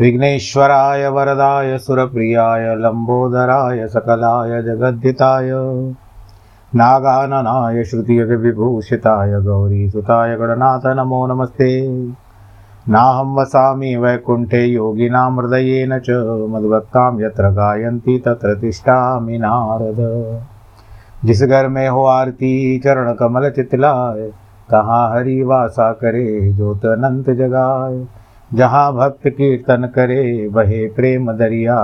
विघ्नेश्वराय वरदाय सुरप्रियाय लम्बोदराय सकलाय, जगद्धिताय। नागाननाय श्रुतिविभूषिताय गौरीसुताय गणनाथ नमो नमस्ते। नाहं वसामि वैकुण्ठे योगिनां हृदयेन च मद्भक्तां यत्र गायन्ति तत्र तिष्ठामि नारद। जिस घर में हो आरती, चरण कमल चितलाय कहाँ हरि वासा करे, ज्योत अनंत जगाए जहाँ भक्त कीर्तन करे, वहे प्रेम दरिया।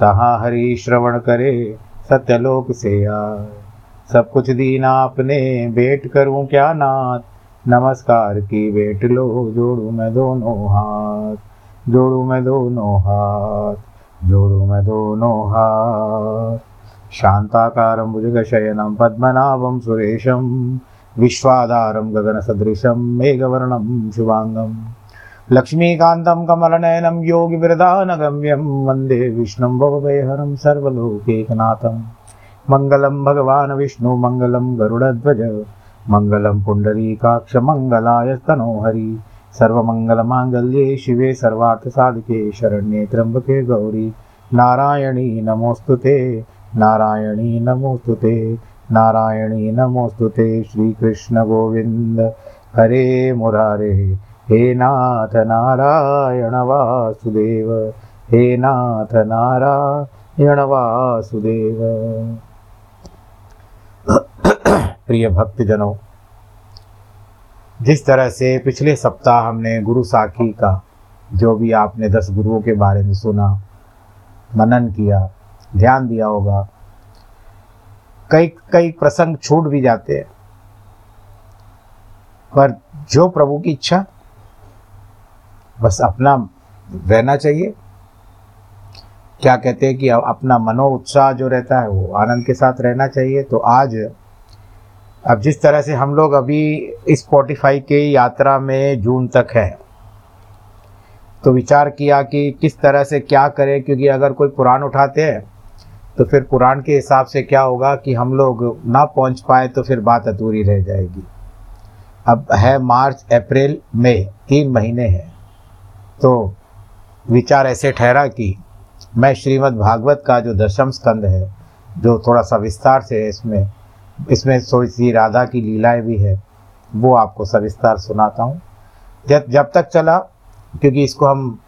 तहाँ हरि श्रवण करे, सत्यलोक से आए सब कुछ दीना आपने, भेंट करूँ क्या नाथ? नमस्कार की भेंट लो, जोड़ू मैं दोनों हाथ। जोड़ू मैं दोनों हाथ। जोड़ू मैं दोनों हाथ। शान्ताकारं भुजगशयनं, पद्मनाभं सुरेशं। विश्वाधारं गगनसदृशं, मेघवर्णं शुभाङ्गम् लक्ष्मीकान्तं कमलनयनं योगिवृदानगम्यं वंदे विष्णुं भवभयहरं सर्वलोकैकनाथं मङ्गलं भगवान् विष्णु, मङ्गलं गरुडध्वज, मङ्गलं पुण्डरीकाक्षमङ्गलाय तनोहरि। सर्वमङ्गलमाङ्गल्ये शिवे सर्वार्थसाधिके शरण्ये त्र्यम्बके गौरी। नारायणी नमोऽस्तु ते, नारायणी नमोऽस्तु ते, नारायणी नमोऽस्तु ते। श्रीकृष्णगोविन्द हरे मुरारे। हे नाथ नारायण वासुदेव, हे नाथ नारायण वासुदेव। प्रिय भक्तजनों, जिस तरह से पिछले सप्ताह हमने गुरु साखी का जो भी आपने दस गुरुओं के बारे में सुना, मनन किया, ध्यान दिया होगा, कई कई प्रसंग छूट भी जाते हैं। पर जो प्रभु की इच्छा बस अपना रहना चाहिए। क्या कहते हैं कि अपना मनो उत्साह जो रहता है, वो आनंद के साथ रहना चाहिए। तो आज, अब जिस तरह से हम लोग अभी इस स्पॉटिफाई के यात्रा में जून तक है तो विचार किया कि किस तरह से क्या करें, क्योंकि अगर कोई पुराण उठाते हैं तो फिर पुराण के हिसाब से क्या होगा कि हम लोग ना पहुँच पाए तो फिर बात अधूरी रह जाएगी। अब है मार्च, अप्रैल, मई, तीन महीने हैं। तो विचार ऐसे ठहरा कि मैं श्रीमद् भागवत का जो दशम स्कंद है, जो थोड़ा सा विस्तार से है इसमें इसमें थोड़ी सी राधा की लीलाएँ भी है, वो आपको सविस्तार सुनाता हूँ। जब जब तक चला, क्योंकि इसको हम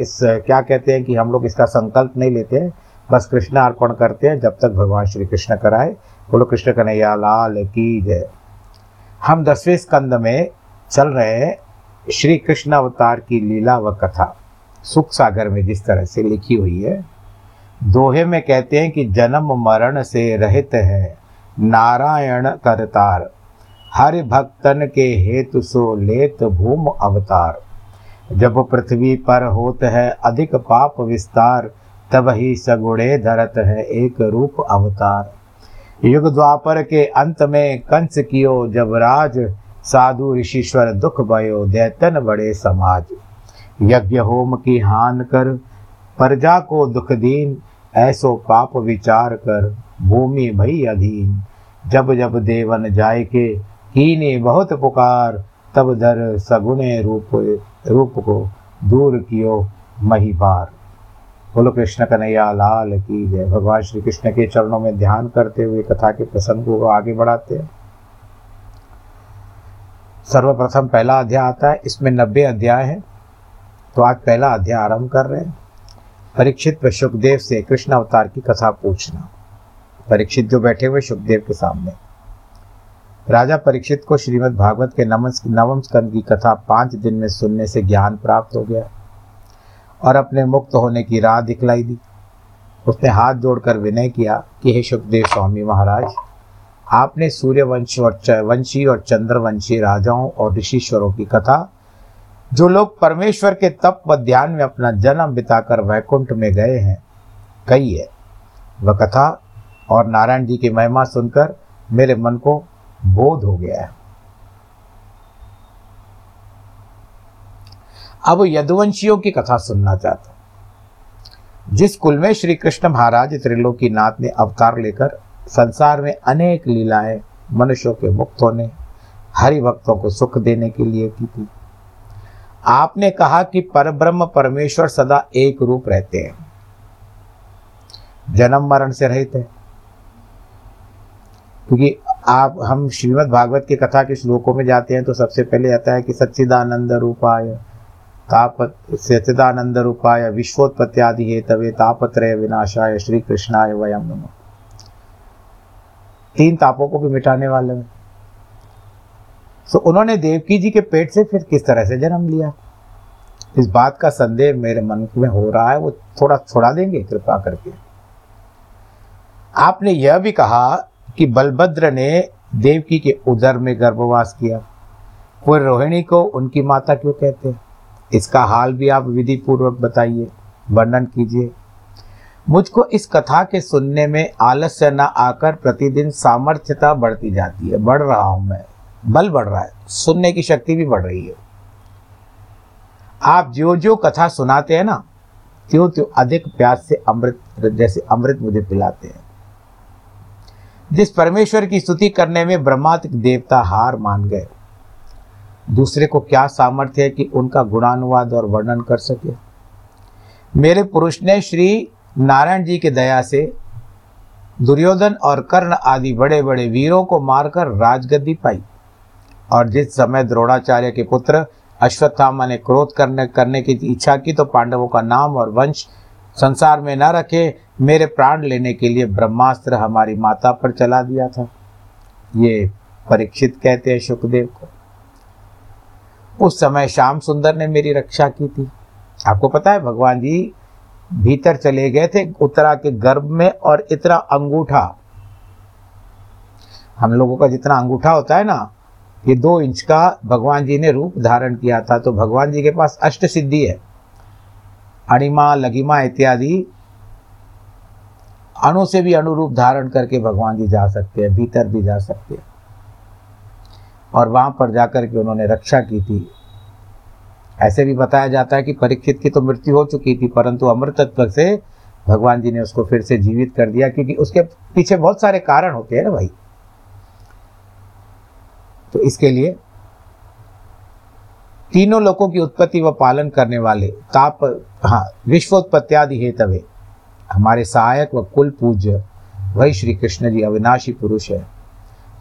इस, क्या कहते हैं कि हम लोग इसका संकल्प नहीं लेते हैं, बस कृष्ण अर्पण करते हैं जब तक भगवान श्री कृष्ण कराए। बोलो, कृष्ण कन्हैया, लाल की जय। हम दसवें स्कंद में चल रहे हैं श्री कृष्ण अवतार की लीला व कथा। सुख सागर में जिस तरह से लिखी हुई है, दोहे में कहते हैं कि जन्म मरण से रहित है, नारायण करतार। हर भक्तन के हेतु सो लेत भूम अवतार। जब पृथ्वी पर होत है अधिक पाप विस्तार, तब ही सगुणे धरत है एक रूप अवतार। युग द्वापर के अंत में कंस कियो जब राज साधु ऋषिश्वर दुख भयो दैतन बड़े समाज। यज्ञ होम की हान कर, प्रजा को दुख दीन, ऐसो पाप विचार कर, भूमि भई अधीन। जब जब देवन जाय के कीने बहुत पुकार, तब धर सगुणे रूप रूप को दूर कियो महिबार बोलो कृष्ण कन्हैया, लाल की जय। भगवान श्री कृष्ण के चरणों में ध्यान करते हुए कथा के प्रसंग को आगे बढ़ाते हैं। सर्वप्रथम पहला अध्याय आता है, इसमें नब्बे अध्याय है। तो आज पहला अध्याय आरंभ कर रहे हैं। परीक्षित व सुखदेव से कृष्ण अवतार की कथा पूछना। परीक्षित जो बैठे हुए सुखदेव के सामने। राजा परीक्षित को श्रीमद् भागवत के नवम स्कंद की कथा पाँच दिन में सुनने से ज्ञान प्राप्त हो गया और अपने मुक्त होने की राह दिखलाई दी। उसने हाथ जोड़कर विनय किया कि, हे सुखदेव स्वामी महाराज आपने सूर्यवंश और वंशी और चंद्रवंशी राजाओं और ऋषिश्वरों की कथा, जो लोग परमेश्वर के तप व ध्यान में अपना जन्म बिताकर वैकुंठ में गए हैं, कही है। वह कथा और नारायण जी की महिमा सुनकर मेरे मन को बोध हो गया है। अब यदुवंशियों की कथा सुनना चाहता हूँ। जिस कुल में श्री कृष्ण महाराज त्रिलोकी नाथ ने अवतार लेकर संसार में अनेक लीलाएँ मनुष्यों के मुक्त होने हरि भक्तों को सुख देने के लिए की थी। आपने कहा कि परब्रह्म परमेश्वर सदा एक रूप रहते हैं। जन्म मरण से रहित है। क्योंकि आप, हम श्रीमद् भागवत की कथा के श्लोकों में जाते हैं तो सबसे पहले आता है कि सच्चिदानंद रूपाय तापत सच्चिदानंद रूपाय विश्वोत्पत्त्यादि हेतवे तापत्रय विनाशाय श्री कृष्णाय वयम नमः। तीन तापों को भी मिटाने वाले हैं। तो उन्होंने देवकी जी के पेट से फिर किस तरह से जन्म लिया? इस बात का संदेह मेरे मन में हो रहा है, वो थोड़ा छोड़ा देंगे, कृपा करके। आपने यह भी कहा कि बलभद्र ने देवकी के उदर में गर्भवास किया। वो रोहिणी को उनकी माता क्यों कहते हैं? इसका हाल भी आप विधि पूर्वक बताइए, वर्णन कीजिए। मुझको इस कथा के सुनने में आलस्य न आकर प्रतिदिन सामर्थ्यता बढ़ती जाती है। बढ़ रहा हूँ मैं। बल बढ़ रहा है। सुनने की शक्ति भी बढ़ रही है। आप जो जो कथा सुनाते हैं ना त्यों त्यों अधिक प्यास से अमृत, जैसे अमृत मुझे पिलाते हैं। जिस परमेश्वर की स्तुति करने में ब्रह्मात्म देवता हार मान गए, दूसरे को क्या सामर्थ्य है कि उनका गुणानुवाद और वर्णन कर सके? मेरे पुरुष ने श्री नारायण जी के दया से दुर्योधन और कर्ण आदि बड़े बड़े वीरों को मारकर राजगद्दी पाई। और जिस समय द्रोणाचार्य के पुत्र अश्वत्थामा ने क्रोध करने करने की इच्छा की तो पांडवों का नाम और वंश संसार में न रखे, मेरे प्राण लेने के लिए ब्रह्मास्त्र हमारी माता पर चला दिया था। ये परीक्षित कहते हैं सुखदेव को। उस समय श्याम सुंदर ने मेरी रक्षा की थी। आपको पता है, भगवान जी भीतर चले गए थे उत्तरा के गर्भ में और इतना अंगूठा। हम लोगों का जितना अंगूठा होता है ना, ये दो इंच का भगवान जी ने रूप धारण किया था तो भगवान जी के पास अष्ट सिद्धि है। अणिमा, लघिमा इत्यादि, अणु से भी अनुरूप धारण करके भगवान जी जा सकते हैं, भीतर भी जा सकते हैं। और वहाँ पर जाकर के उन्होंने रक्षा की थी। ऐसे भी बताया जाता है कि परीक्षित की तो मृत्यु हो चुकी थी, परंतु अमृत तत्व से भगवान जी ने उसको फिर से जीवित कर दिया, क्योंकि उसके पीछे बहुत सारे कारण होते हैं ना भाई। तो इसके लिए तीनों लोगों की उत्पत्ति व पालन करने वाले ताप हाँ विश्वोत्पत्त्यादि हेतवे हमारे सहायक व कुल पूज्य वही श्री कृष्ण जी अविनाशी पुरुष है।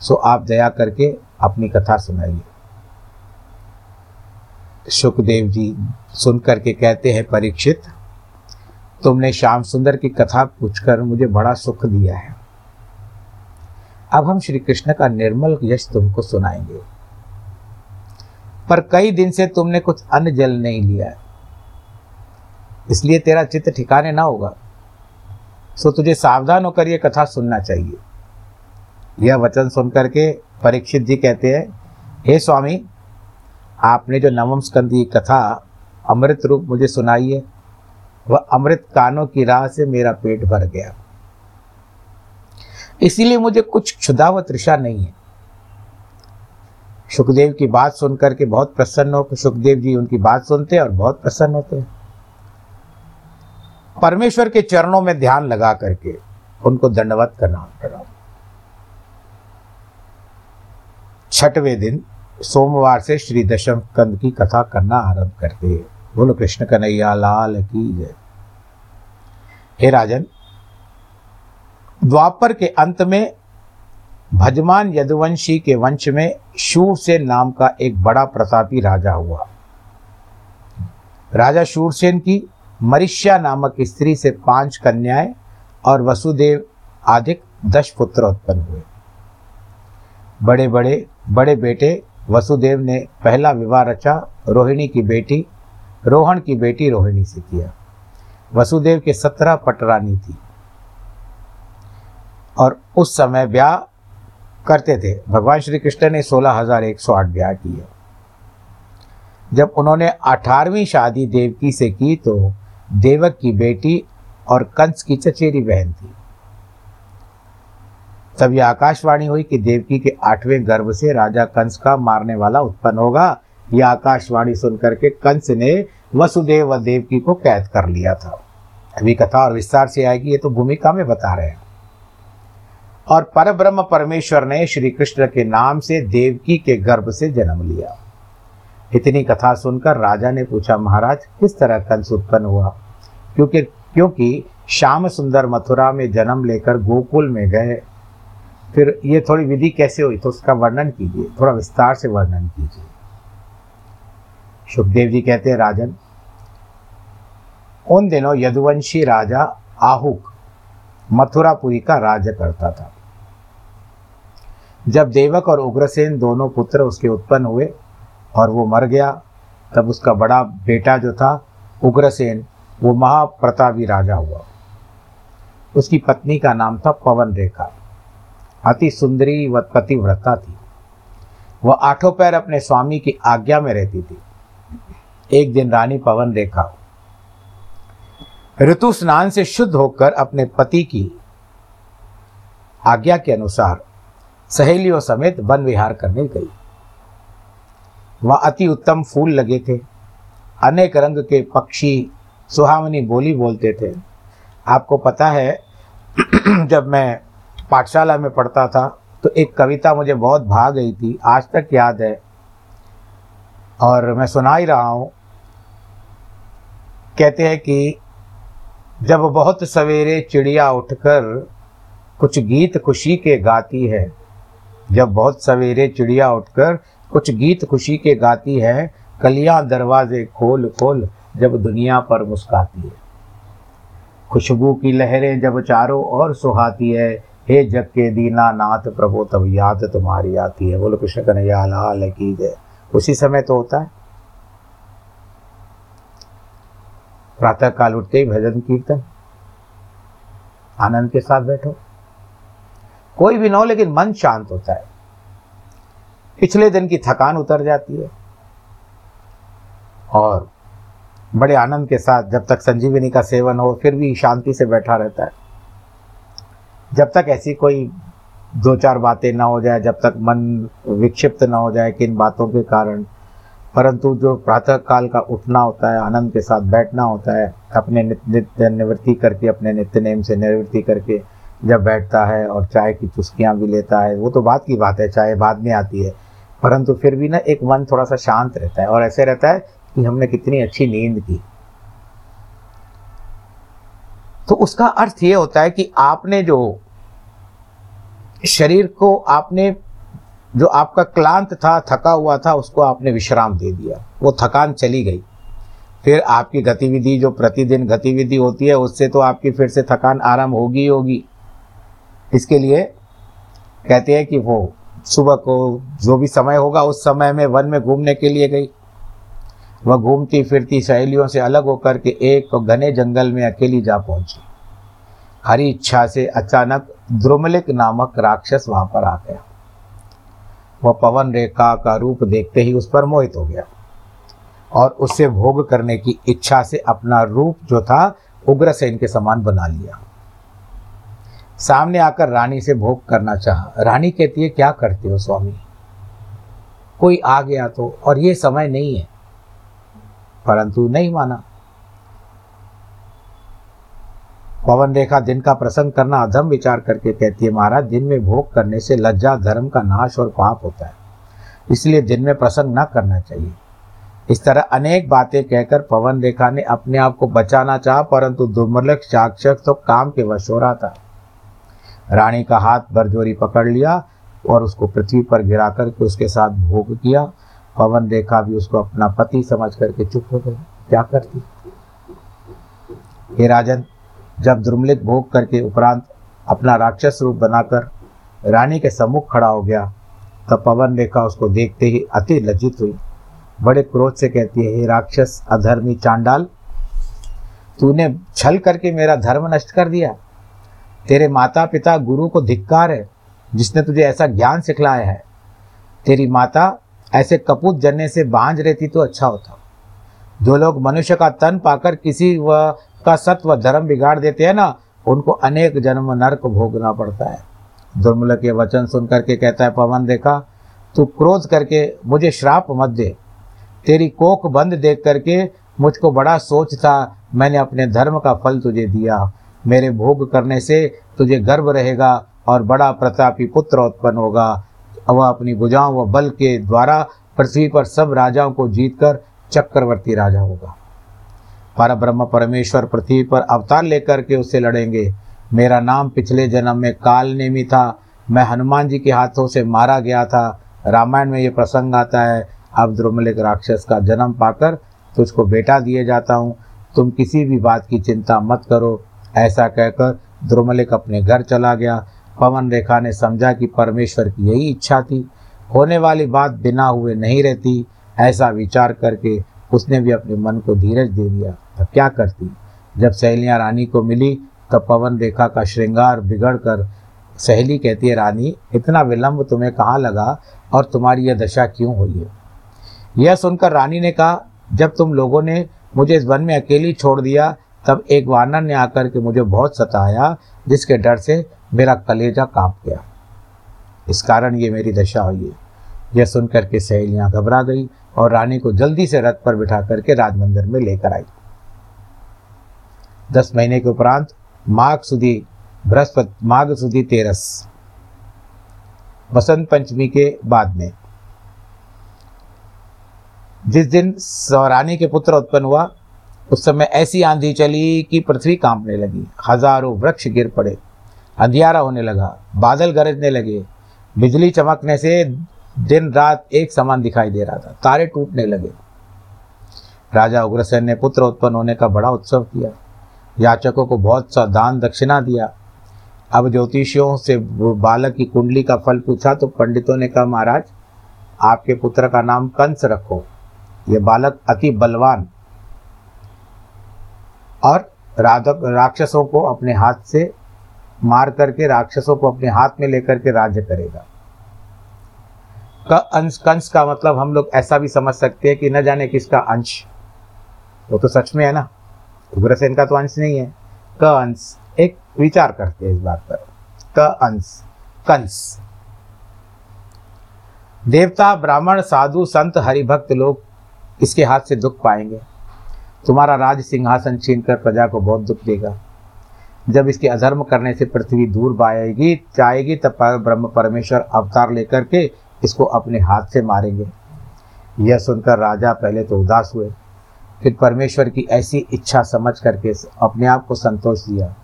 सो आप दया करके अपनी कथा सुनाइए। सुखदेव जी सुन करके कहते हैं, परीक्षित, तुमने श्याम सुंदर की कथा पूछकर मुझे बड़ा सुख दिया है। अब हम श्री कृष्ण का निर्मल यश तुमको सुनाएँगे। पर कई दिन से तुमने कुछ अन्न जल नहीं लिया है। इसलिए तेरा चित्त ठिकाने ना होगा। सो तुझे सावधान होकर यह कथा सुनना चाहिए। यह वचन सुनकर के परीक्षित जी कहते हैं, हे स्वामी आपने जो नवम स्कंद की कथा अमृत रूप मुझे सुनाई है, वह अमृत कानों की राह से मेरा पेट भर गया। इसीलिए मुझे कुछ क्षुदा व तृषा नहीं है। सुखदेव की बात सुनकर के बहुत प्रसन्न हो सुखदेव जी उनकी बात सुनते हैं और बहुत प्रसन्न होते। हैं परमेश्वर के चरणों में ध्यान लगा करके उनको दंडवत करना। छठवें दिन सोमवार से श्री दशम कंद की कथा करना आरंभ करते हैं बोलो, कृष्ण कन्हैया, लाल की जय। हे राजन, द्वापर के अंत में भजमान यदुवंशी के वंश में शूरसेन नाम का एक बड़ा प्रतापी राजा हुआ। राजा शूरसेन की मरिष्या नामक स्त्री से पाँच कन्याएँ और वसुदेव आदि दस पुत्र उत्पन्न हुए। बड़े बड़े बड़े बेटे वसुदेव ने पहला विवाह रचा रोहिणी की बेटी रोहन की बेटी रोहिणी से किया। वसुदेव के सत्रह पटरानी थी। और उस समय ब्याह करते थे। भगवान श्री कृष्ण ने सोलह हज़ार एक सौ आठ ब्याह किए। जब उन्होंने अठारहवीं शादी देवकी से की तो देवक की बेटी और कंस की चचेरी बहन थी। तब यह आकाशवाणी हुई कि देवकी के आठवें गर्भ से राजा कंस का मारने वाला उत्पन्न होगा। यह आकाशवाणी सुनकर के कंस ने वसुदेव व देवकी को कैद कर लिया था। अभी कथा और विस्तार से आएगी, ये तो भूमिका में बता रहे हैं। और परब्रह्म परमेश्वर ने श्री कृष्ण के नाम से देवकी के गर्भ से जन्म लिया। इतनी कथा सुनकर राजा ने पूछा, महाराज, किस तरह कंस उत्पन्न हुआ? क्योंकि क्योंकि श्याम सुंदर मथुरा में जन्म लेकर गोकुल में गए। फिर ये थोड़ी विधि कैसे हुई तो उसका वर्णन कीजिए, थोड़ा विस्तार से वर्णन कीजिए। सुखदेव जी कहते हैं, राजन, उन दिनों यदुवंशी राजा आहुक मथुरापुरी का राज्य करता था। जब देवक और उग्रसेन दोनों पुत्र उसके उत्पन्न हुए और वो मर गया, तब उसका बड़ा बेटा जो था, उग्रसेन, वो महाप्रतापी राजा हुआ। उसकी पत्नी का नाम था पवन रेखा अति सुंदरी व पतिव्रता थी। वह आठों पैर अपने स्वामी की आज्ञा में रहती थी। एक दिन रानी पवन रेखा ऋतु स्नान से शुद्ध होकर अपने पति की आज्ञा के अनुसार सहेलियों समेत वन विहार करने गई। वह अति उत्तम फूल लगे थे। अनेक रंग के पक्षी सुहावनी बोली बोलते थे। आपको पता है, जब मैं पाठशाला में पढ़ता था तो एक कविता मुझे बहुत भा गई थी, आज तक याद है। और मैं सुना ही रहा हूँ। कहते हैं कि जब बहुत सवेरे चिड़िया उठकर कुछ गीत खुशी के गाती है, जब बहुत सवेरे चिड़िया उठकर कुछ गीत खुशी के गाती है, कलियाँ दरवाजे खोल खोल जब दुनिया पर मुस्काती है। खुशबू की लहरें जब चारों ओर सुहाती है हे जग के दीना नाथ प्रभु, तब याद तुम्हारी आती है। बोलो, कृष्ण कन्हैया, लाल की जय। उसी समय तो होता है। प्रातः काल उठते ही भजन, कीर्तन। आनंद के साथ बैठो। कोई भी ना हो, लेकिन मन शांत होता है। पिछले दिन की थकान उतर जाती है। और बड़े आनंद के साथ जब तक संजीवनी का सेवन हो, फिर भी शांति से बैठा रहता है। जब तक ऐसी कोई दो चार बातें ना हो जाए, जब तक मन विक्षिप्त ना हो जाए किन बातों के कारण, परंतु जो प्रातः काल का उठना होता है, आनंद के साथ बैठना होता है, अपने नित्य निवृत्ति करके, अपने नित्य नेम से निवृत्ति करके जब बैठता है और चाय की चुस्कियाँ भी लेता है, वो तो बात की बात है, चाय बाद में आती है। परंतु फिर भी ना एक मन थोड़ा सा शांत रहता है और ऐसे रहता है कि हमने कितनी अच्छी नींद की। तो उसका अर्थ ये होता है कि आपने जो शरीर को आपने, जो आपका क्लांत था, थका हुआ था, उसको आपने विश्राम दे दिया। वो थकान चली गई। फिर आपकी गतिविधि, जो प्रतिदिन गतिविधि होती है, उससे तो आपकी फिर से थकान आराम होगी होगी। इसके लिए कहते हैं कि वो सुबह को जो भी समय होगा, उस समय में वन में घूमने के लिए गई। वह घूमती फिरती सहेलियों से अलग होकर के एक घने जंगल में अकेली जा पहुँची। हरी इच्छा से अचानक द्रुमलिक नामक राक्षस वहाँ पर आ गया। वह पवन रेखा का रूप देखते ही उस पर मोहित हो गया और उससे भोग करने की इच्छा से अपना रूप जो था, उग्र उग्रसेन के समान बना लिया। सामने आकर रानी से भोग करना चाहा। रानी कहती है, क्या करते हो स्वामी? कोई आ गया तो और ये समय नहीं है। परंतु नहीं माना। पवन रेखा दिन का प्रसंग करना अधम विचार करके कहती है, महाराज, दिन में भोग करने से लज्जा, धर्म का नाश और पाप होता है। इसलिए दिन में प्रसंग न करना चाहिए। इस तरह अनेक बातें कहकर पवन रेखा ने अपने आप को बचाना चाहा, परंतु दुर्मलक साक्षक तो काम के वश हो रहा था। रानी का हाथ बरजोरी पकड़ लिया और उसको पृथ्वी पर गिरा करके उसके साथ भोग किया। पवन रेखा भी उसको अपना पति समझ करके चुप हो गई क्या करती? हे राजन जब द्रुमलिक भोग करके उपरांत अपना राक्षस रूप बनाकर रानी के सम्मुख खड़ा हो गया, तब पवन रेखा उसको देखते ही अति लज्जित हुई। बड़े क्रोध से कहती है, हे राक्षस अधर्मी चांडाल, तूने छल करके मेरा धर्म नष्ट कर दिया। तेरे माता पिता गुरु को धिक्कार है, जिसने तुझे ऐसा ज्ञान सिखलाया है। तेरी माता ऐसे कपूत जन्ने से बांझ रहती तो अच्छा होता। जो लोग मनुष्य का तन पाकर किसी व का सत्व धर्म बिगाड़ देते हैं ना, उनको अनेक जन्म नरक भोगना पड़ता है। दुर्मल के वचन सुन करके कहता है, पवन देखा, तू क्रोध करके मुझे श्राप मत दे। तेरी कोख बंद देख करके मुझको बड़ा सोच था, मैंने अपने धर्म का फल तुझे दिया। मेरे भोग करने से तुझे गर्व रहेगा और बड़ा प्रतापी पुत्र उत्पन्न होगा। वह अपनी भुजाओं व बल के द्वारा पृथ्वी पर सब राजाओं को जीतकर चक्रवर्ती राजा होगा। पर ब्रह्म परमेश्वर पृथ्वी पर अवतार लेकर के उससे लड़ेंगे। मेरा नाम पिछले जन्म में काल नेमी था। मैं हनुमान जी के हाथों से मारा गया था। रामायण में ये प्रसंग आता है, अब द्रुमलिक राक्षस का जन्म पाकर तुझको बेटा दिए जाता हूँ। तुम किसी भी बात की चिंता मत करो। ऐसा कहकर द्रुमलिक अपने घर चला गया। पवन रेखा ने समझा कि परमेश्वर की यही इच्छा थी। होने वाली बात बिना हुए नहीं रहती। ऐसा विचार करके उसने भी अपने मन को धीरज दे दिया। तो क्या करती? जब सहेलियाँ रानी को मिली, तब पवन रेखा का श्रृंगार बिगड़ कर सहेली कहती है, रानी, इतना विलंब तुम्हें कहाँ लगा और तुम्हारी यह दशा क्यों हुई है? यह सुनकर रानी ने कहा, जब तुम लोगों ने मुझे इस वन में अकेली छोड़ दिया, तब एक वानर ने आकर के मुझे बहुत सताया, जिसके डर से मेरा कलेजा काँप गया। इस कारण ये मेरी दशा हुई है। यह सुनकर के सहेलियाँ घबरा गई और रानी को जल्दी से रथ पर बिठा करके राजमंदिर में लेकर आई। दस महीने के उपरांत माघ सुधी बृहस्पति, माघ सुधी तेरस, बसंत पंचमी के बाद में। जिस दिन रानी के पुत्र उत्पन्न हुआ, उस समय ऐसी आंधी चली कि पृथ्वी कांपने लगी, हज़ारों वृक्ष गिर पड़े, अंधियारा होने लगा, बादल गरजने लगे, बिजली चमकने से दिन रात एक समान दिखाई दे रहा था, तारे टूटने लगे। राजा उग्रसेन ने पुत्र उत्पन्न होने का बड़ा उत्सव किया। याचकों को बहुत सा दान दक्षिणा दिया। अब ज्योतिषियों से बालक की कुंडली का फल पूछा तो पंडितों ने कहा, महाराज, आपके पुत्र का नाम कंस रखो। ये बालक अति बलवान। और राधक, राक्षसों को अपने हाथ से मार करके, राक्षसों को अपने हाथ में लेकर के राज्य करेगा। अंश, कंस का मतलब हम लोग ऐसा भी समझ सकते हैं कि न जाने किसका अंश। वो तो सच में है ना? उग्रसेन का तो अंश नहीं है। क अंश, एक विचार करते हैं इस बात पर। क अंश, कंस। देवता, ब्राह्मण, साधु, संत, हरिभक्त लोग इसके हाथ से दुख पाएँगे। तुम्हारा राज सिंहासन छीन कर प्रजा को बहुत दुख देगा। जब इसके अधर्म करने से पृथ्वी दूर बाएगी चाहेगी तब ब्रह्म परमेश्वर अवतार लेकर के इसको अपने हाथ से मारेंगे। यह सुनकर राजा पहले तो उदास हुए। फिर परमेश्वर की ऐसी इच्छा समझ करके अपने आप को संतोष दिया।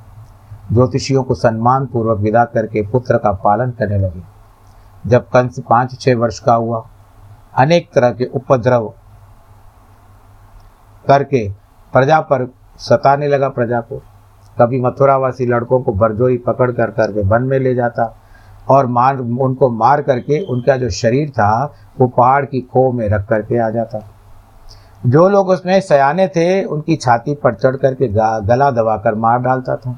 ज्योतिषियों को सम्मान पूर्वक विदा करके पुत्र का पालन करने लगे। जब कंस पाँच छः वर्ष का हुआ, अनेक तरह के उपद्रव करके प्रजा पर सताने लगा प्रजा को। कभी मथुरावासी लड़कों को बरजोई पकड़ कर करके वन में ले जाता और मार, उनको मार करके उनका जो शरीर था, वो पहाड़ की खो में रख करके आ जाता। जो लोग उसमें सयाने थे, उनकी छाती पर चढ़ करके गला दबाकर मार डालता था।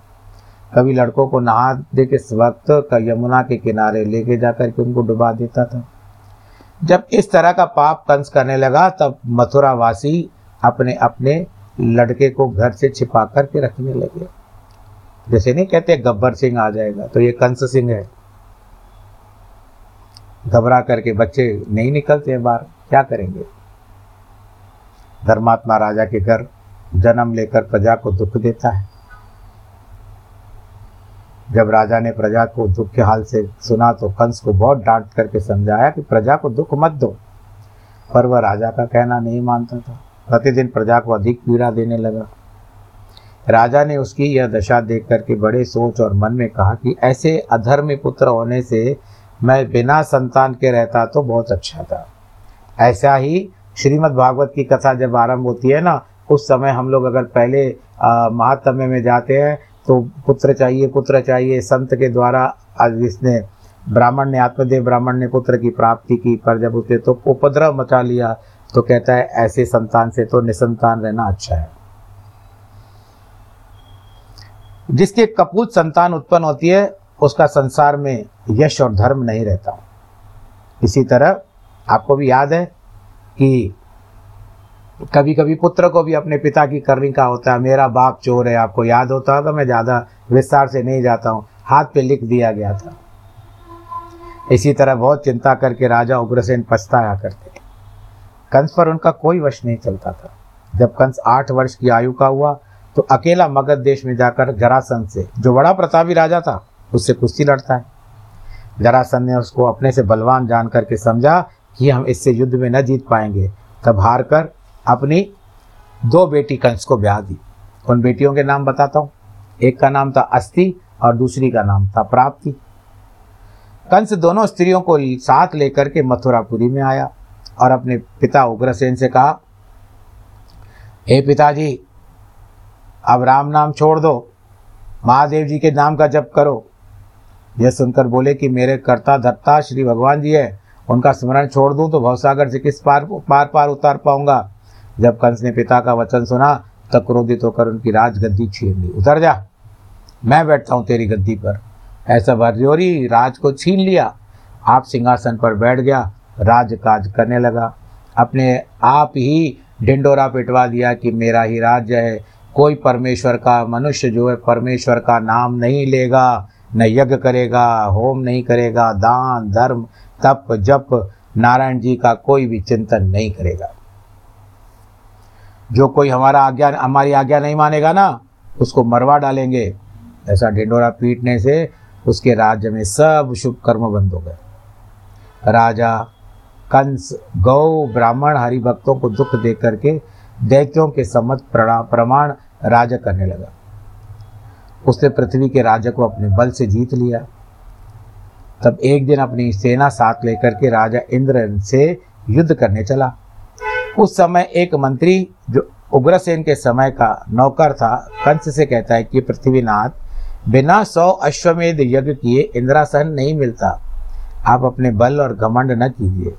कभी लड़कों को नहा दे के वक्त यमुना के किनारे लेके जाकर के उनको डुबा देता था। जब इस तरह का पाप कंस करने लगा, तब मथुरा वासी अपने अपने लड़के को घर से छिपा करके रखने लगे। जैसे नहीं कहते, गब्बर सिंह आ जाएगा तो ये कंस सिंह है। घबरा करके बच्चे नहीं निकलते हैं बाहर, क्या करेंगे? धर्मात्मा राजा के घर जन्म लेकर प्रजा को दुख देता है। जब राजा ने प्रजा को दुख के हाल से सुना तो कंस को बहुत डांट करके समझाया कि प्रजा को दुख मत दो। पर वह राजा का कहना नहीं मानता था। प्रतिदिन प्रजा को अधिक पीड़ा देने लगा। राजा ने उसकी यह दशा देख करके बड़े सोच और मन में कहा कि ऐसे अधर्मी पुत्र होने से मैं बिना संतान के रहता तो बहुत अच्छा था। ऐसा ही श्रीमद् भागवत की कथा जब आरंभ होती है ना, उस समय हम लोग अगर पहले महात्म्य में जाते हैं तो पुत्र चाहिए पुत्र चाहिए, संत के द्वारा जिसने ब्राह्मण ने, आत्मदेव ब्राह्मण ने पुत्र की प्राप्ति की, पर जब उसे तो उपद्रव मचा लिया तो कहता है, ऐसे संतान से तो निसंतान रहना अच्छा है। जिसके कपूत संतान उत्पन्न होती है, उसका संसार में यश और धर्म नहीं रहता। इसी तरह, आपको भी याद है कि कभी कभी पुत्र को भी अपने पिता की करनी का होता है, मेरा बाप चोर है, आपको याद होता होगा मैं ज़्यादा विस्तार से नहीं जाता हूँ। हाथ पे लिख दिया गया था। इसी तरह बहुत चिंता करके राजा उग्रसेन पछताया करते कंस पर उनका कोई वश नहीं चलता था। जब कंस आठ वर्ष की आयु का हुआ तो अकेला मगध देश में जाकर जरासंध से, जो बड़ा प्रतापी राजा था, उससे कुश्ती लड़ता है। जरासंध ने उसको अपने से बलवान जान करके समझा कि हम इससे युद्ध में न जीत पाएँगे, तब हार कर अपनी दो बेटी कंस को ब्याह दी। उन बेटियों के नाम बताता हूँ। एक का नाम था अस्थि और दूसरी का नाम था प्राप्ति। कंस दोनों स्त्रियों को साथ लेकर के मथुरापुरी में आया और अपने पिता उग्रसेन से कहा, हे पिताजी, अब राम नाम छोड़ दो, महादेव जी के नाम का जप करो। यह सुनकर बोले कि मेरे कर्ता धत्ता श्री भगवान जी है। उनका स्मरण छोड़ दूँ तो भवसागर से किस पार पार पार उतार पाऊँगा। जब कंस ने पिता का वचन सुना, तब क्रोधित होकर उनकी राजगद्दी छीन ली। उतर जा। मैं बैठता हूँ तेरी गद्दी पर। ऐसा भरजोरी राज को छीन लिया। आप सिंहासन पर बैठ गया। राज काज करने लगा। अपने आप ही ढिंडोरा पिटवा दिया कि मेरा ही राज्य है। कोई परमेश्वर का मनुष्य जो है, परमेश्वर का नाम नहीं लेगा, न यज्ञ करेगा, होम नहीं करेगा, दान, धर्म तप, जप नारायण जी का कोई भी चिंतन नहीं करेगा। जो कोई हमारा आज्ञा, हमारी आज्ञा नहीं मानेगा ना, उसको मरवा डालेंगे। ऐसा ढिंडोरा पीटने से उसके राज्य में सब शुभ कर्म बंद हो गए। राजा, कंस, गौ, ब्राह्मण, हरिभक्तों को दुख दे करके दैत्यों के सम्मत प्रमाण राजा करने लगा। उसने पृथ्वी के राजा को अपने बल से जीत लिया। तब एक दिन अपनी सेना साथ लेकर के राजा इंद्र से युद्ध करने चला। उस समय एक मंत्री जो उग्रसेन के समय का नौकर था, कंस से कहता है कि पृथ्वीनाथ, बिना सौ अश्वमेध यज्ञ किए इंद्रासन नहीं मिलता। आप अपने बल और घमंड न कीजिए।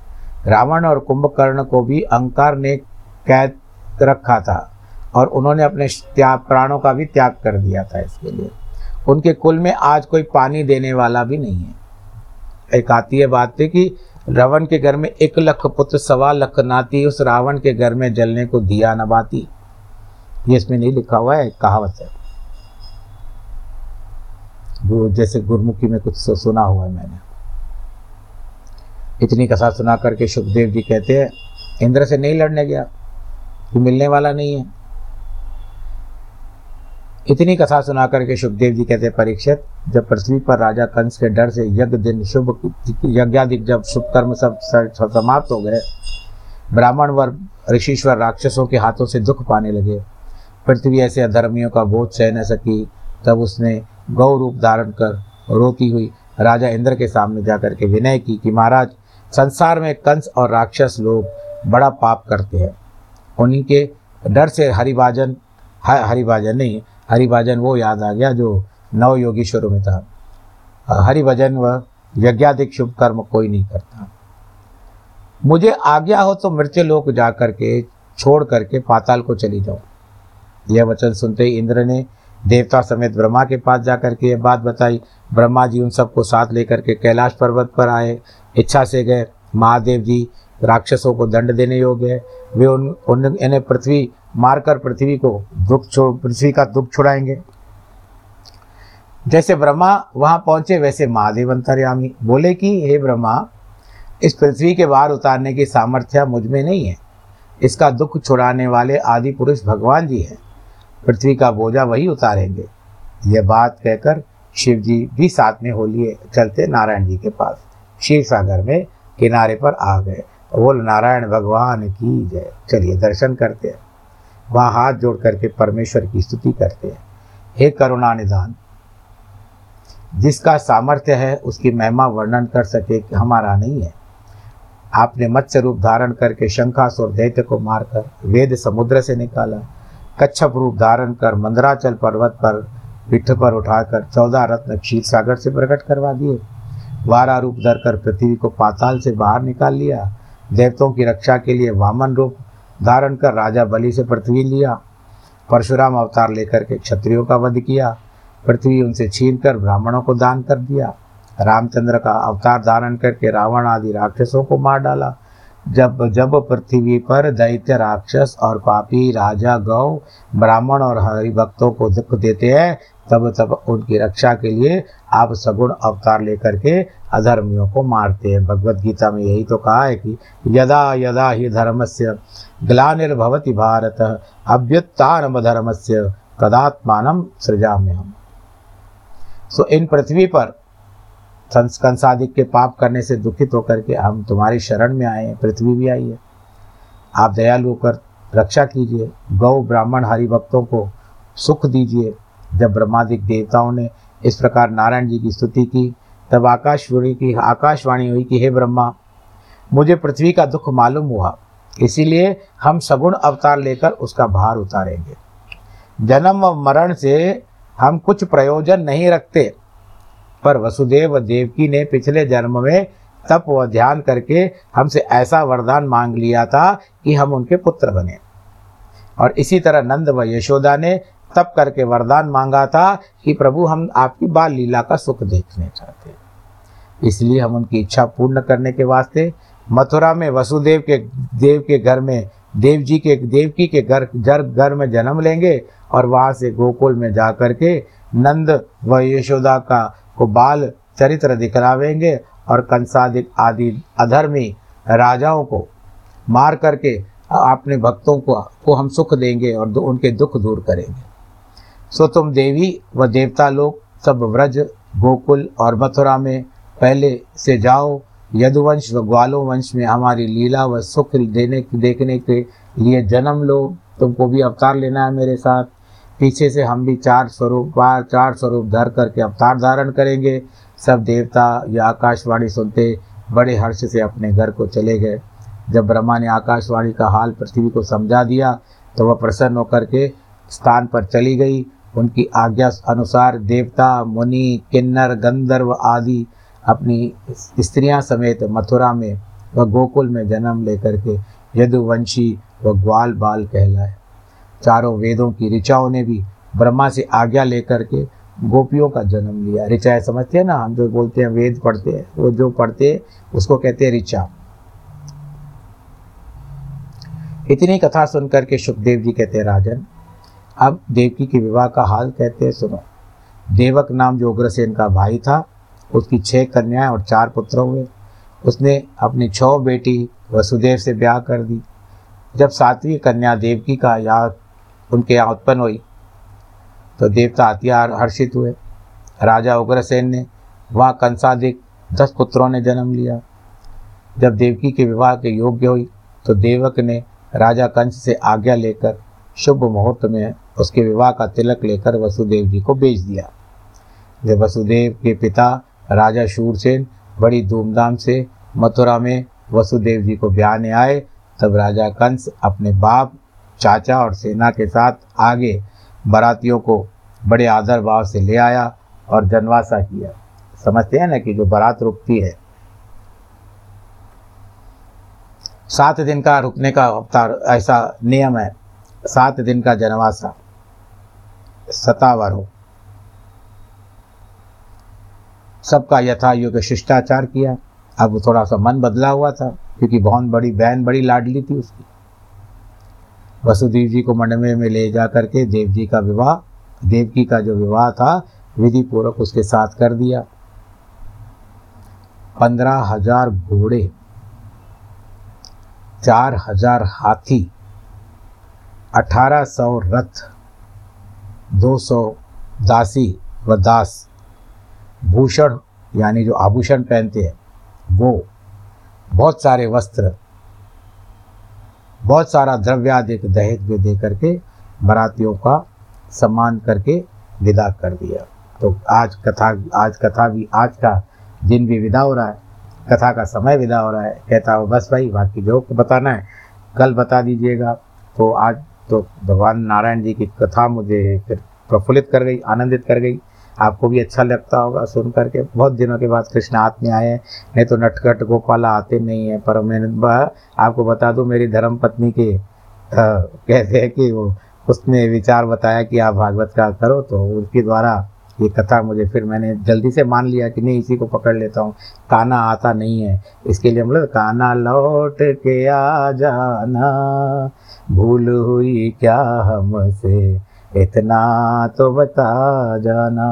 रावण और कुंभकर्ण को भी अहंकार ने कैद रखा था और उन्होंने अपने त्याग प्राणों का भी त्याग कर दिया था इसके लिए। उनके कुल में आज कोई पानी देने वाला भी नहीं है। एक आती है बात थी कि रावण के घर में एक लख पुत्र, सवा लख नाती, उस रावण के घर में जलने को दिया न बाती। ये इसमें नहीं लिखा हुआ है कहावत है। वो जैसे गुरमुखी में कुछ सुना हुआ है मैंने। इतनी कथा सुना करके सुखदेव जी कहते हैं, इंद्र से नहीं लड़ने गया वो मिलने वाला नहीं है। इतनी कथा सुना करके सुखदेव जी कहते परीक्षित जब पृथ्वी पर राजा कंस के डर से यज्ञ दिन शुभ, यज्ञादिक जब शुभ कर्म सब समाप्त हो गए, ब्राह्मण वर्ग ऋषिश्वर राक्षसों के हाथों से दुख पाने लगे। पृथ्वी ऐसे अधर्मियों का बोझ सह न सकी तब उसने गौ रूप धारण कर रोती हुई राजा इंद्र के सामने जाकर के विनय की कि महाराज, संसार में कंस और राक्षस लोग बड़ा पाप करते हैं। उन्हीं के डर से हरिभाजन हरिभाजन नहीं, हरिभाजन वो याद आ गया जो नव योगीश्वरों में था। हरिभजन व यज्ञाधिक शुभ कर्म कोई नहीं करता। मुझे आज्ञा हो तो मृत्यु लोक जा करके छोड़ करके पाताल को चली जाओ यह वचन सुनते ही इंद्र ने देवता समेत ब्रह्मा के पास जाकर के यह बात बताई। ब्रह्मा जी उन सबको साथ लेकर के कैलाश पर्वत पर आए। इच्छा से गए। महादेव जी राक्षसों को दंड देने योग्य है। वे उन उन, इन्हें पृथ्वी, मारकर पृथ्वी को दुख पृथ्वी का दुख छुड़ाएँगे। जैसे ब्रह्मा वहाँ पहुँचे, वैसे महादेव अंतर्यामी। बोले कि, हे ब्रह्मा, इस पृथ्वी के बाहर उतारने की सामर्थ्य मुझमें नहीं है। इसका दुख छुड़ाने वाले आदि पुरुष भगवान जी हैं। पृथ्वी का बोझा वही उतारेंगे। यह बात कहकर शिव जी भी साथ में हो लिए चलते नारायण जी के पास। शिव सागर में किनारे पर आ गए। बोल, नारायण भगवान की जय। चलिए दर्शन करते हैं। वहाँ हाथ जोड़ करके परमेश्वर की स्तुति करते हैं। हे करुणा निधान जिसका सामर्थ्य है उसकी महिमा वर्णन कर सके कि हमारा नहीं है। आपने मत्स्य रूप धारण करके शंखासुर दैत्य को मारकर वेद समुद्र से निकाला, कच्छप रूप धारण कर मंदराचल पर्वत पर पीठ पर उठाकर चौदह रत्न क्षीर सागर से प्रकट करवा दिए। वारा रूप धर कर पृथ्वी को पाताल से बाहर निकाल लिया। देवताओं की रक्षा के लिए वामन रूप धारण कर राजा बलि से पृथ्वी लिया। परशुराम अवतार लेकर के क्षत्रियों का वध किया। पृथ्वी उनसे छीन कर ब्राह्मणों को दान कर दिया। रामचंद्र का अवतार धारण करके रावण आदि राक्षसों को मार डाला। जब जब पृथ्वी पर दैत्य राक्षस और पापी राजा गौ ब्राह्मण और हरिभक्तों को दुख देते हैं, तब तब उनकी रक्षा के लिए आप सगुण अवतार लेकर के अधर्मियों को मारते हैं। भगवत गीता में यही तो कहा है कि यदा यदा ही धर्म से ग्लानिर्भवती भारत अभ्युत्थान धर्म से कदात्मान सृजा में हम सो इन पृथ्वी पर कंसादिक के पाप करने से दुखित होकर के हम तुम्हारी शरण में आए हैं, पृथ्वी भी आई है। आप दयालु होकर रक्षा कीजिए, गौ ब्राह्मण हरि भक्तों को सुख दीजिए। जब ब्रह्मादिक देवताओं ने इस प्रकार नारायण जी की स्तुति की, तब आकाशवाणी की आकाशवाणी हुई कि, हे ब्रह्मा, मुझे पृथ्वी का दुख मालूम हुआ, इसीलिए हम सगुण अवतार लेकर उसका भार उतारेंगे। जन्म व मरण से हम कुछ प्रयोजन नहीं रखते। पर वसुदेव देवकी ने पिछले जन्म में तप व ध्यान करके हमसे ऐसा वरदान मांग लिया था कि हम उनके पुत्र बने। और इसी तरह नंद व यशोदा ने तप करके वरदान मांगा था कि प्रभु, हम आपकी बाल लीला का सुख देखने चाहते इसलिए हम उनकी इच्छा पूर्ण करने के वास्ते मथुरा में वसुदेव के, देव के घर में देव जी के, देवकी के घर घर में जन्म लेंगे और वहाँ से गोकुल में जा कर के नंद व यशोदा का को बाल चरित्र दिखलावेंगे और कंसादिक आदि अधर्मी राजाओं को मार करके अपने भक्तों को को हम सुख देंगे और उनके दुख दूर करेंगे। सो तुम देवी व देवता लोग, सब व्रज, गोकुल और मथुरा में पहले से जाओ। यदुवंश व ग्वालो वंश में हमारी लीला व सुख देने, देखने के लिए जन्म लो। तुमको भी अवतार लेना है मेरे साथ। पीछे से हम भी चार स्वरूप, बार चार स्वरूप धर करके अवतार धारण करेंगे। सब देवता या आकाशवाणी सुनते बड़े हर्ष से अपने घर को चले गए। जब ब्रह्मा ने आकाशवाणी का हाल, पृथ्वी को समझा दिया तो वह प्रसन्न होकर के स्थान पर चली गई। उनकी आज्ञा अनुसार देवता, मुनि, किन्नर, गंधर्व आदि अपनी स्त्रियाँ समेत मथुरा में व गोकुल में जन्म लेकर के यदुवंशी व ग्वाल बाल कहलाए। चारों वेदों की ऋचाओं ने भी ब्रह्मा से आज्ञा लेकर के गोपियों का जन्म लिया। ऋचा समझते हैं ना? हम जो बोलते हैं, वेद पढ़ते हैं, वो जो पढ़ते हैं, उसको कहते हैं ऋचा। इतनी कथा सुनकर के सुखदेव जी कहते हैं, राजन, अब देवकी के विवाह का हाल कहते हैं, सुनो। देवक नाम जो उग्रसेन का भाई था, उसकी छह कन्याएँ और चार पुत्र हुए। उसने अपनी छह बेटी वसुदेव से ब्याह कर दी। जब सातवीं कन्या देवकी का याद उनके यहाँ उत्पन्न हुई। तो देवता हथियार हर्षित हुए। राजा उग्रसेन ने वहाँ कंसाधिक दस पुत्रों ने जन्म लिया। जब देवकी के विवाह के योग्य हुई तो देवक ने राजा कंस से आज्ञा लेकर शुभ मुहूर्त में उसके विवाह का तिलक लेकर वसुदेव जी को बेच दिया। जब वसुदेव के पिता राजा शूरसेन बड़ी धूमधाम से मथुरा में वसुदेव जी को ब्याहने आए, तब राजा कंस अपने बाप चाचा और सेना के साथ आगे बारातियों को बड़े आदर भाव से ले आया और जनवासा किया। समझते हैं ना कि जो बारात रुकती है, सात दिन का रुकने का अवतार, ऐसा नियम है, सात दिन का जनवासा सतावर हो। सबका यथा युग शिष्टाचार किया। अब थोड़ा सा मन बदला हुआ था, क्योंकि बहुत बड़ी बहन बड़ी लाडली थी उसकी। वसुदेव जी को मंडवे में ले जा करके देव जी का विवाह देवकी का जो विवाह था विधि पूर्वक उसके साथ कर दिया। पंद्रह हज़ार घोड़े, चार हज़ार हाथी, अठारह सौ रथ, दो सौ दासी व दास। भूषण, यानी जो आभूषण पहनते हैं, वो बहुत सारे वस्त्र बहुत सारा द्रव्यादि दहेज भी दे करके बरातियों का सम्मान करके विदा कर दिया। तो आज कथा आज कथा भी, आज का दिन भी विदा हो रहा है। कथा का समय विदा हो रहा है। कहता हो, बस भाई, बाकी जो बताना है, कल बता दीजिएगा। तो आज तो भगवान नारायण जी की कथा मुझे फिर प्रफुल्लित कर गई, आनंदित कर गई। आपको भी अच्छा लगता होगा सुन करके। बहुत दिनों के बाद कृष्ण हाथ में आए हैं। नहीं तो नटखट गोपाला आते नहीं हैं, पर मैंने आपको बता दूँ, मेरी धर्म पत्नी के कहते हैं कि वो, उसने विचार बताया कि आप भागवत का करो तो उसके द्वारा ये कथा मुझे फिर मैंने जल्दी से मान लिया कि नहीं, इसी को पकड़ लेता हूँ। काना आता नहीं है। इसके लिए मतलब काना लौट के आ जाना। भूल हुई क्या हमसे? इतना तो बता जाना।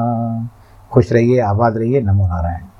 खुश रहिए आबाद रहिए। नमो नारायण।